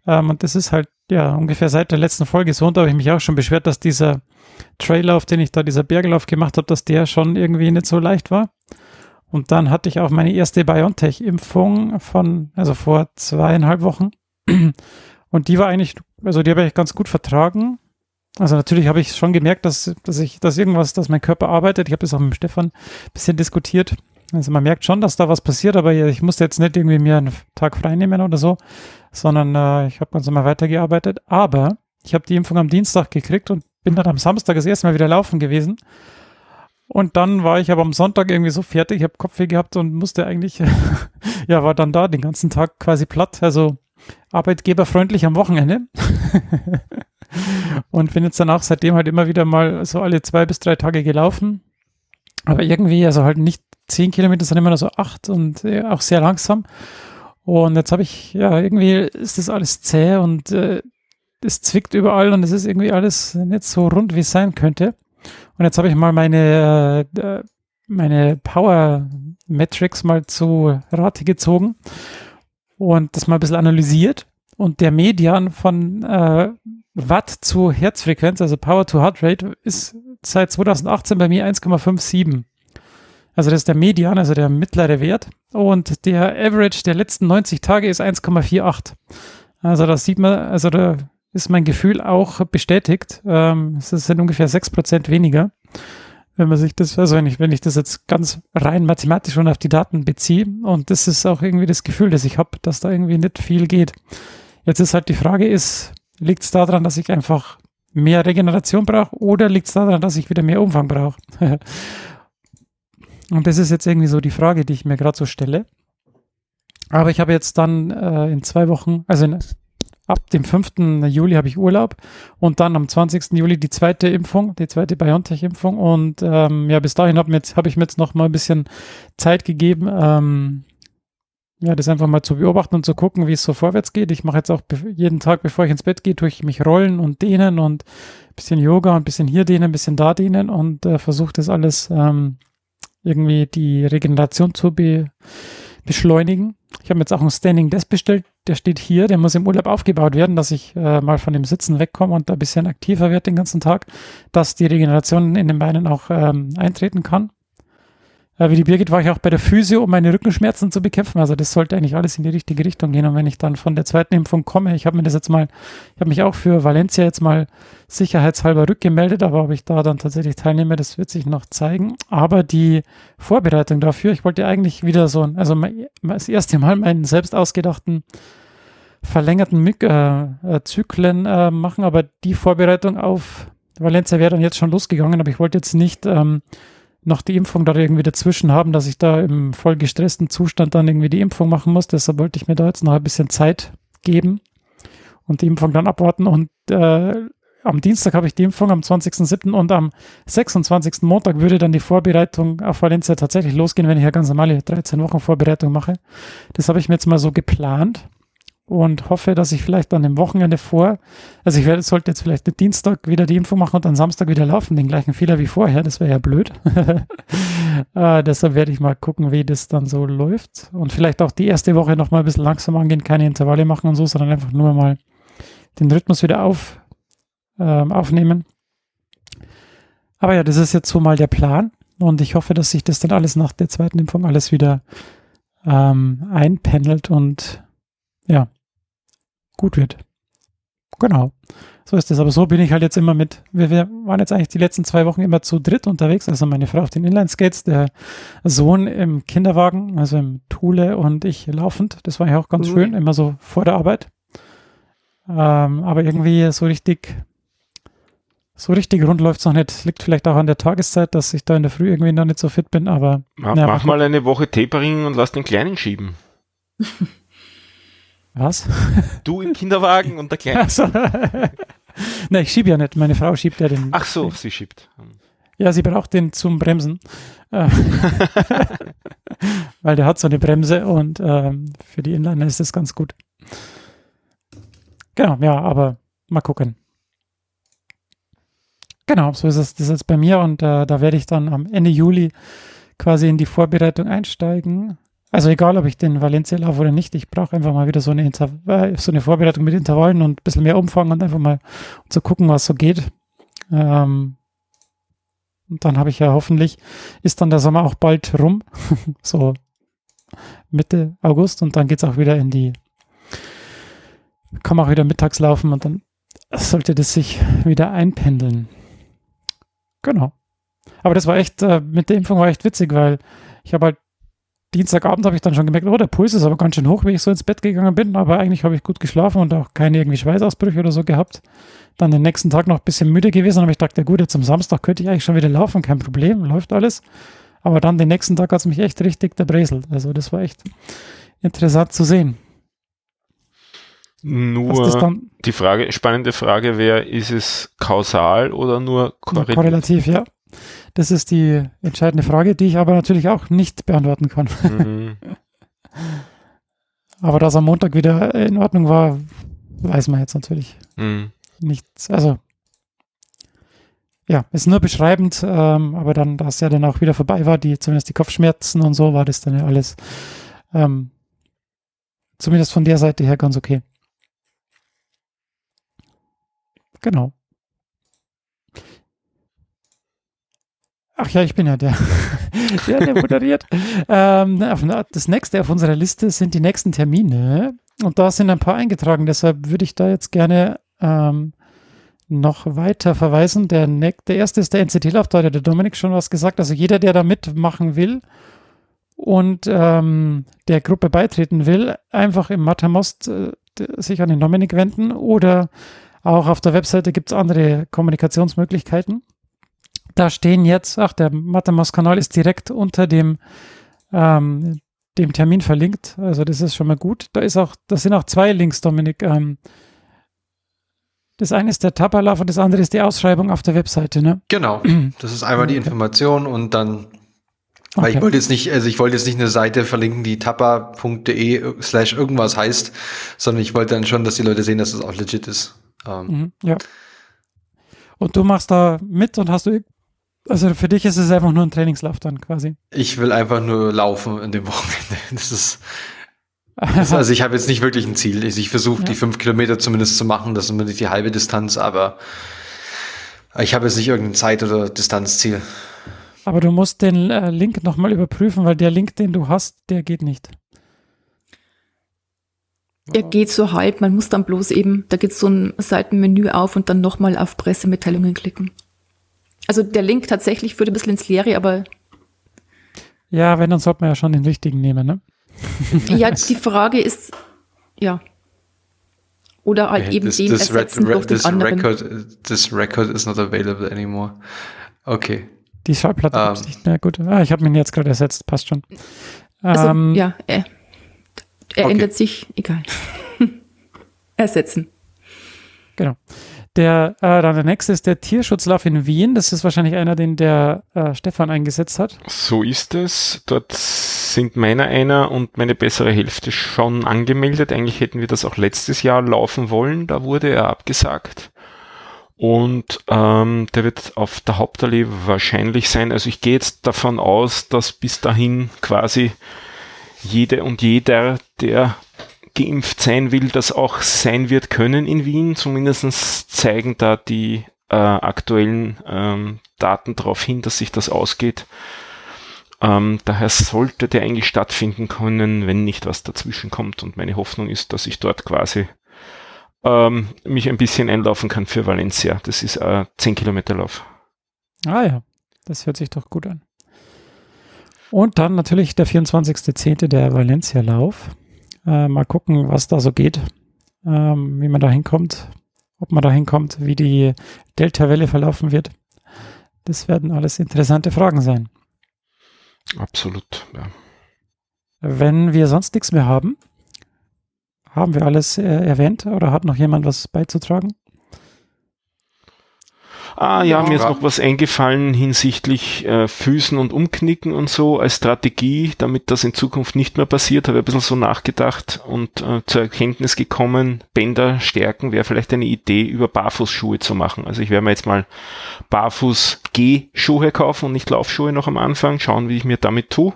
Ähm, und das ist halt ja ungefähr seit der letzten Folge so. Und da habe ich mich auch schon beschwert, dass dieser Trailer, auf den ich da dieser Berglauf gemacht habe, dass der schon irgendwie nicht so leicht war. Und dann hatte ich auch meine erste BioNTech-Impfung von, also vor zweieinhalb Wochen. Und die war eigentlich, also die habe ich ganz gut vertragen. Also natürlich habe ich schon gemerkt, dass, dass ich, dass irgendwas, dass mein Körper arbeitet. Ich habe das auch mit Stefan ein bisschen diskutiert. Also man merkt schon, dass da was passiert, aber ich musste jetzt nicht irgendwie mir einen Tag frei nehmen oder so, sondern äh, ich habe ganz normal weitergearbeitet. Aber ich habe die Impfung am Dienstag gekriegt und bin dann am Samstag das erste Mal wieder laufen gewesen. Und dann war ich aber am Sonntag irgendwie so fertig, ich habe Kopfweh gehabt und musste eigentlich, (laughs) ja, war dann da den ganzen Tag quasi platt, also arbeitgeberfreundlich am Wochenende. (laughs) und bin jetzt danach seitdem halt immer wieder mal so alle zwei bis drei Tage gelaufen. Aber irgendwie, also halt nicht zehn Kilometer, sondern immer nur so acht und äh, auch sehr langsam. Und jetzt habe ich, ja, irgendwie ist das alles zäh und äh, es zwickt überall und es ist irgendwie alles nicht so rund, wie es sein könnte. Und jetzt habe ich mal meine, äh, meine Power Metrics mal zu Rate gezogen und das mal ein bisschen analysiert. Und der Median von äh, Watt zu Herzfrequenz, also Power to Heart Rate, ist seit 2018 bei mir 1,57. Also das ist der Median, also der mittlere Wert. Und der Average der letzten 90 Tage ist 1,48. Also das sieht man, also da ist mein Gefühl auch bestätigt. Ähm, es sind ungefähr 6% weniger. Wenn man sich das, also wenn ich, wenn ich das jetzt ganz rein mathematisch und auf die Daten beziehe, und das ist auch irgendwie das Gefühl, das ich habe, dass da irgendwie nicht viel geht. Jetzt ist halt die Frage, ist, liegt es daran, dass ich einfach mehr Regeneration brauche oder liegt es daran, dass ich wieder mehr Umfang brauche? (laughs) und das ist jetzt irgendwie so die Frage, die ich mir gerade so stelle. Aber ich habe jetzt dann äh, in zwei Wochen, also in ab dem 5. Juli habe ich Urlaub und dann am 20. Juli die zweite Impfung, die zweite BioNTech-Impfung. Und ähm, ja, bis dahin habe hab ich mir jetzt noch mal ein bisschen Zeit gegeben, ähm, ja, das einfach mal zu beobachten und zu gucken, wie es so vorwärts geht. Ich mache jetzt auch jeden Tag, bevor ich ins Bett gehe, tue ich mich rollen und dehnen und ein bisschen Yoga und ein bisschen hier dehnen, ein bisschen da dehnen und äh, versuche das alles ähm, irgendwie die Regeneration zu be beschleunigen. Ich habe jetzt auch einen Standing Desk bestellt, der steht hier, der muss im Urlaub aufgebaut werden, dass ich äh, mal von dem Sitzen wegkomme und ein bisschen aktiver werde den ganzen Tag, dass die Regeneration in den Beinen auch ähm, eintreten kann. Äh, wie die Birgit war ich auch bei der Physio, um meine Rückenschmerzen zu bekämpfen. Also das sollte eigentlich alles in die richtige Richtung gehen. Und wenn ich dann von der zweiten Impfung komme, ich habe mir das jetzt mal, ich habe mich auch für Valencia jetzt mal sicherheitshalber rückgemeldet, aber ob ich da dann tatsächlich teilnehme, das wird sich noch zeigen. Aber die Vorbereitung dafür, ich wollte eigentlich wieder so, also das erste Mal meinen selbst ausgedachten verlängerten äh, äh, Zyklen äh, machen, aber die Vorbereitung auf Valencia wäre dann jetzt schon losgegangen, aber ich wollte jetzt nicht ähm, noch die Impfung da irgendwie dazwischen haben, dass ich da im voll gestressten Zustand dann irgendwie die Impfung machen muss. Deshalb wollte ich mir da jetzt noch ein bisschen Zeit geben und die Impfung dann abwarten. Und äh, am Dienstag habe ich die Impfung, am 20.07. und am 26. Montag würde dann die Vorbereitung auf Valencia tatsächlich losgehen, wenn ich ja ganz normale 13 Wochen Vorbereitung mache. Das habe ich mir jetzt mal so geplant und hoffe, dass ich vielleicht dann im Wochenende vor, also ich werde, sollte jetzt vielleicht Dienstag wieder die Info machen und dann Samstag wieder laufen, den gleichen Fehler wie vorher, das wäre ja blöd. (laughs) äh, deshalb werde ich mal gucken, wie das dann so läuft und vielleicht auch die erste Woche noch mal ein bisschen langsam angehen, keine Intervalle machen und so, sondern einfach nur mal den Rhythmus wieder auf, ähm, aufnehmen. Aber ja, das ist jetzt so mal der Plan und ich hoffe, dass sich das dann alles nach der zweiten Impfung alles wieder ähm, einpendelt und ja, gut wird. Genau. So ist es. Aber so bin ich halt jetzt immer mit, wir, wir, waren jetzt eigentlich die letzten zwei Wochen immer zu dritt unterwegs. Also meine Frau auf den Inline-Skates, der Sohn im Kinderwagen, also im Thule und ich laufend. Das war ja auch ganz mhm. schön, immer so vor der Arbeit. Ähm, aber irgendwie so richtig, so richtig rund läuft es noch nicht. Liegt vielleicht auch an der Tageszeit, dass ich da in der Früh irgendwie noch nicht so fit bin, aber.
Mach, ja, mach mal eine Woche Tapering und lass den Kleinen schieben. (laughs)
Was? (laughs)
Du im Kinderwagen und der Kleine. Also, (laughs)
Nein, ich schiebe ja nicht. Meine Frau schiebt ja den.
Ach so, sie schiebt.
Ja, sie braucht den zum Bremsen. Äh, (laughs) weil der hat so eine Bremse und ähm, für die Inliner ist das ganz gut. Genau, ja, aber mal gucken. Genau, so ist es das ist jetzt bei mir und äh, da werde ich dann am Ende Juli quasi in die Vorbereitung einsteigen. Also egal, ob ich den Valencia laufe oder nicht, ich brauche einfach mal wieder so eine, Inter äh, so eine Vorbereitung mit Intervallen und ein bisschen mehr Umfang und einfach mal um zu gucken, was so geht. Ähm, und dann habe ich ja hoffentlich, ist dann der Sommer auch bald rum, (laughs) so Mitte August und dann geht es auch wieder in die, kann man auch wieder mittags laufen und dann sollte das sich wieder einpendeln. Genau. Aber das war echt, äh, mit der Impfung war echt witzig, weil ich habe halt Dienstagabend habe ich dann schon gemerkt, oh, der Puls ist aber ganz schön hoch, wie ich so ins Bett gegangen bin, aber eigentlich habe ich gut geschlafen und auch keine irgendwie Schweißausbrüche oder so gehabt. Dann den nächsten Tag noch ein bisschen müde gewesen, aber ich dachte, ja gut, jetzt am Samstag könnte ich eigentlich schon wieder laufen, kein Problem, läuft alles. Aber dann den nächsten Tag hat es mich echt richtig erbreselt. Also das war echt interessant zu sehen.
Nur die Frage, spannende Frage wäre, ist es kausal oder nur
korrelativ? Korrelativ, ja. Das ist die entscheidende Frage, die ich aber natürlich auch nicht beantworten kann. Mhm. (laughs) aber dass am Montag wieder in Ordnung war, weiß man jetzt natürlich mhm. nichts. Also ja, ist nur beschreibend, ähm, aber dann, da es ja dann auch wieder vorbei war, die, zumindest die Kopfschmerzen und so, war das dann ja alles ähm, zumindest von der Seite her ganz okay. Genau. Ach ja, ich bin ja der, (laughs) der, der moderiert. ähm, das nächste auf unserer Liste sind die nächsten Termine. Und da sind ein paar eingetragen. Deshalb würde ich da jetzt gerne ähm, noch weiter verweisen. Der, der erste ist der NCT-Lauf. Da hat der Dominik schon was gesagt. Also jeder, der da mitmachen will und ähm, der Gruppe beitreten will, einfach im Matamost äh, sich an den Dominik wenden oder auch auf der Webseite gibt es andere Kommunikationsmöglichkeiten da stehen jetzt, ach, der Matemos-Kanal ist direkt unter dem, ähm, dem Termin verlinkt. Also das ist schon mal gut. Da ist auch, das sind auch zwei Links, Dominik. Ähm, das eine ist der Tapperlauf und das andere ist die Ausschreibung auf der Webseite, ne?
Genau. (clears throat) Das ist einmal die Information und dann, weil okay. ich wollte jetzt nicht, also ich wollte jetzt nicht eine Seite verlinken, die tapper.de slash irgendwas heißt, sondern ich wollte dann schon, dass die Leute sehen, dass es das auch legit ist.
Ähm, mhm, ja. Und du machst da mit und hast du Also für dich ist es einfach nur ein Trainingslauf dann quasi.
Ich will einfach nur laufen in dem Wochenende. (laughs) Das ist, das, also ich habe jetzt nicht wirklich ein Ziel. Ich versuche ja. die fünf Kilometer zumindest zu machen, das ist immer nicht die halbe Distanz, aber ich habe jetzt nicht irgendein Zeit- oder Distanzziel.
Aber du musst den äh, Link nochmal überprüfen, weil der Link, den du hast, der geht nicht.
Er geht so halb, man muss dann bloß eben, da geht so ein Seitenmenü auf und dann nochmal auf Pressemitteilungen klicken. Also der Link tatsächlich führt ein bisschen ins Leere, aber.
Ja, wenn, dann sollte man ja schon den richtigen nehmen, ne? (laughs)
ja, die Frage ist, ja. Oder halt eben this, den this ersetzen
durch den anderen. Record, this record is not available anymore. Okay.
Die Schallplatte um, ist nicht mehr gut. Ah, ich habe ihn jetzt gerade ersetzt, passt schon.
Also, ähm, ja, er, er okay. ändert sich, egal. (laughs) ersetzen.
Genau. Der, äh, dann der nächste ist der Tierschutzlauf in Wien. Das ist wahrscheinlich einer, den der äh, Stefan eingesetzt hat.
So ist es. Dort sind meiner einer und meine bessere Hälfte schon angemeldet. Eigentlich hätten wir das auch letztes Jahr laufen wollen. Da wurde er abgesagt. Und ähm, der wird auf der Hauptallee wahrscheinlich sein. Also ich gehe jetzt davon aus, dass bis dahin quasi jede und jeder, der geimpft sein will, das auch sein wird können in Wien. Zumindest zeigen da die äh, aktuellen ähm, Daten darauf hin, dass sich das ausgeht. Ähm, daher sollte der eigentlich stattfinden können, wenn nicht was dazwischen kommt. Und meine Hoffnung ist, dass ich dort quasi ähm, mich ein bisschen einlaufen kann für Valencia. Das ist ein 10 Kilometer Lauf.
Ah ja, das hört sich doch gut an. Und dann natürlich der 24.10. der Valencia-Lauf. Äh, mal gucken, was da so geht, ähm, wie man da hinkommt, ob man da hinkommt, wie die Delta-Welle verlaufen wird. Das werden alles interessante Fragen sein.
Absolut, ja.
Wenn wir sonst nichts mehr haben, haben wir alles äh, erwähnt oder hat noch jemand was beizutragen?
Ah ja, mir ist noch was eingefallen hinsichtlich äh, Füßen und Umknicken und so als Strategie, damit das in Zukunft nicht mehr passiert. Habe ein bisschen so nachgedacht und äh, zur Erkenntnis gekommen, Bänder stärken wäre vielleicht eine Idee, über Barfußschuhe zu machen. Also ich werde mir jetzt mal Barfuß-G-Schuhe kaufen und nicht Laufschuhe noch am Anfang, schauen, wie ich mir damit tue.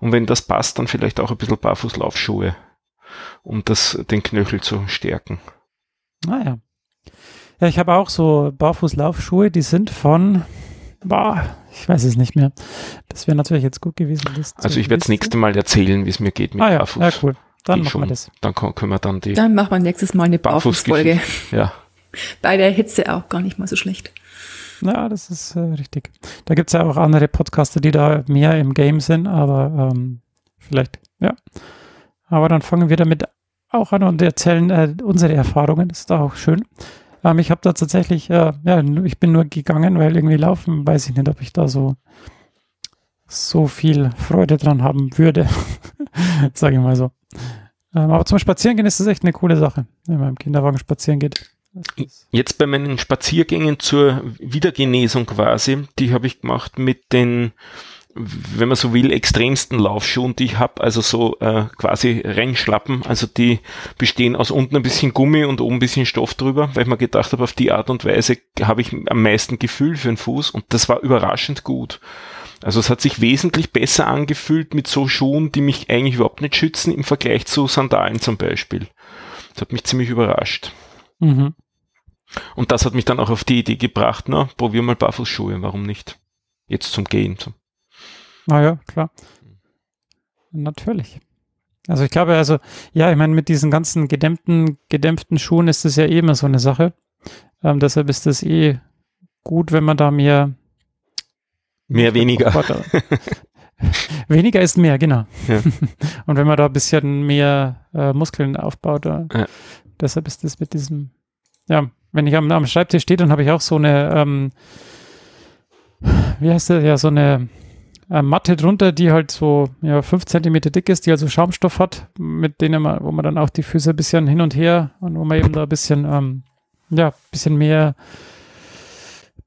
Und wenn das passt, dann vielleicht auch ein bisschen Barfuß-Laufschuhe, um das, den Knöchel zu stärken.
Ah ja. Ich habe auch so Barfußlaufschuhe, die sind von, boah, ich weiß es nicht mehr. Das wäre natürlich jetzt gut gewesen.
also ich werde das nächste Mal erzählen, wie es mir geht mit
ah, ja.
Barfuß.
Ja, cool. Dann machen wir das.
Dann können wir dann die.
Dann machen wir nächstes Mal eine Barfußfolge.
Ja. (laughs)
Bei der Hitze auch gar nicht mal so schlecht.
Ja, das ist äh, richtig. Da gibt es ja auch andere Podcaster, die da mehr im Game sind, aber ähm, vielleicht, ja. Aber dann fangen wir damit auch an und erzählen äh, unsere Erfahrungen. Das ist auch schön. Ähm, ich habe da tatsächlich, äh, ja, ich bin nur gegangen, weil irgendwie laufen, weiß ich nicht, ob ich da so, so viel Freude dran haben würde. (laughs) Sage ich mal so. Ähm, aber zum Spazierengehen ist das echt eine coole Sache, wenn man im Kinderwagen spazieren geht.
Jetzt bei meinen Spaziergängen zur Wiedergenesung quasi, die habe ich gemacht mit den wenn man so will, extremsten Laufschuhen, die ich habe, also so äh, quasi Rennschlappen, also die bestehen aus unten ein bisschen Gummi und oben ein bisschen Stoff drüber, weil ich mir gedacht habe, auf die Art und Weise habe ich am meisten Gefühl für den Fuß und das war überraschend gut. Also es hat sich wesentlich besser angefühlt mit so Schuhen, die mich eigentlich überhaupt nicht schützen im Vergleich zu Sandalen zum Beispiel. Das hat mich ziemlich überrascht. Mhm. Und das hat mich dann auch auf die Idee gebracht, na, probier mal Barfußschuhe, warum nicht? Jetzt zum Gehen. Zum
naja, klar. Natürlich. Also ich glaube, also, ja, ich meine, mit diesen ganzen gedämpften, gedämpften Schuhen ist das ja eh immer so eine Sache. Ähm, deshalb ist das eh gut, wenn man da mehr
Mehr weniger. (laughs)
weniger ist mehr, genau. Ja. (laughs) Und wenn man da ein bisschen mehr äh, Muskeln aufbaut, äh, ja. deshalb ist das mit diesem, ja, wenn ich am, am Schreibtisch stehe, dann habe ich auch so eine, ähm, wie heißt das, ja, so eine äh, Matte drunter, die halt so ja, 5 cm dick ist, die also Schaumstoff hat, mit denen man, wo man dann auch die Füße ein bisschen hin und her und wo man eben da ein bisschen, ähm, ja, bisschen mehr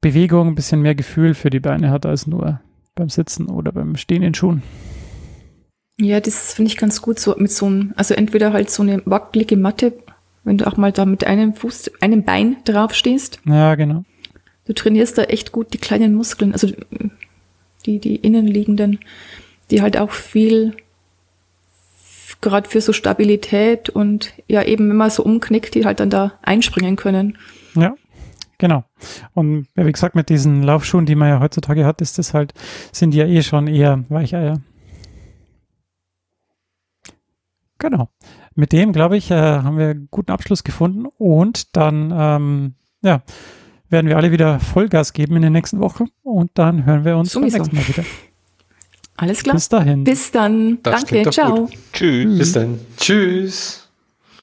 Bewegung, ein bisschen mehr Gefühl für die Beine hat als nur beim Sitzen oder beim Stehen in Schuhen.
Ja, das finde ich ganz gut, so mit so einem, also entweder halt so eine wackelige Matte, wenn du auch mal da mit einem Fuß, einem Bein drauf stehst.
Ja, genau.
du trainierst da echt gut die kleinen Muskeln, also die, die innenliegenden, die halt auch viel gerade für so Stabilität und ja eben, man so umknickt, die halt dann da einspringen können.
Ja, genau. Und wie gesagt, mit diesen Laufschuhen, die man ja heutzutage hat, ist das halt, sind ja eh schon eher Weicheier. Genau. Mit dem, glaube ich, äh, haben wir einen guten Abschluss gefunden und dann, ähm, ja, werden wir alle wieder Vollgas geben in den nächsten Wochen und dann hören wir uns
Sowieso.
beim nächsten Mal wieder.
Alles klar.
Bis dahin.
Bis dann.
Das
Danke. Ciao.
gut.
Tschüss.
Bis dann. Tschüss.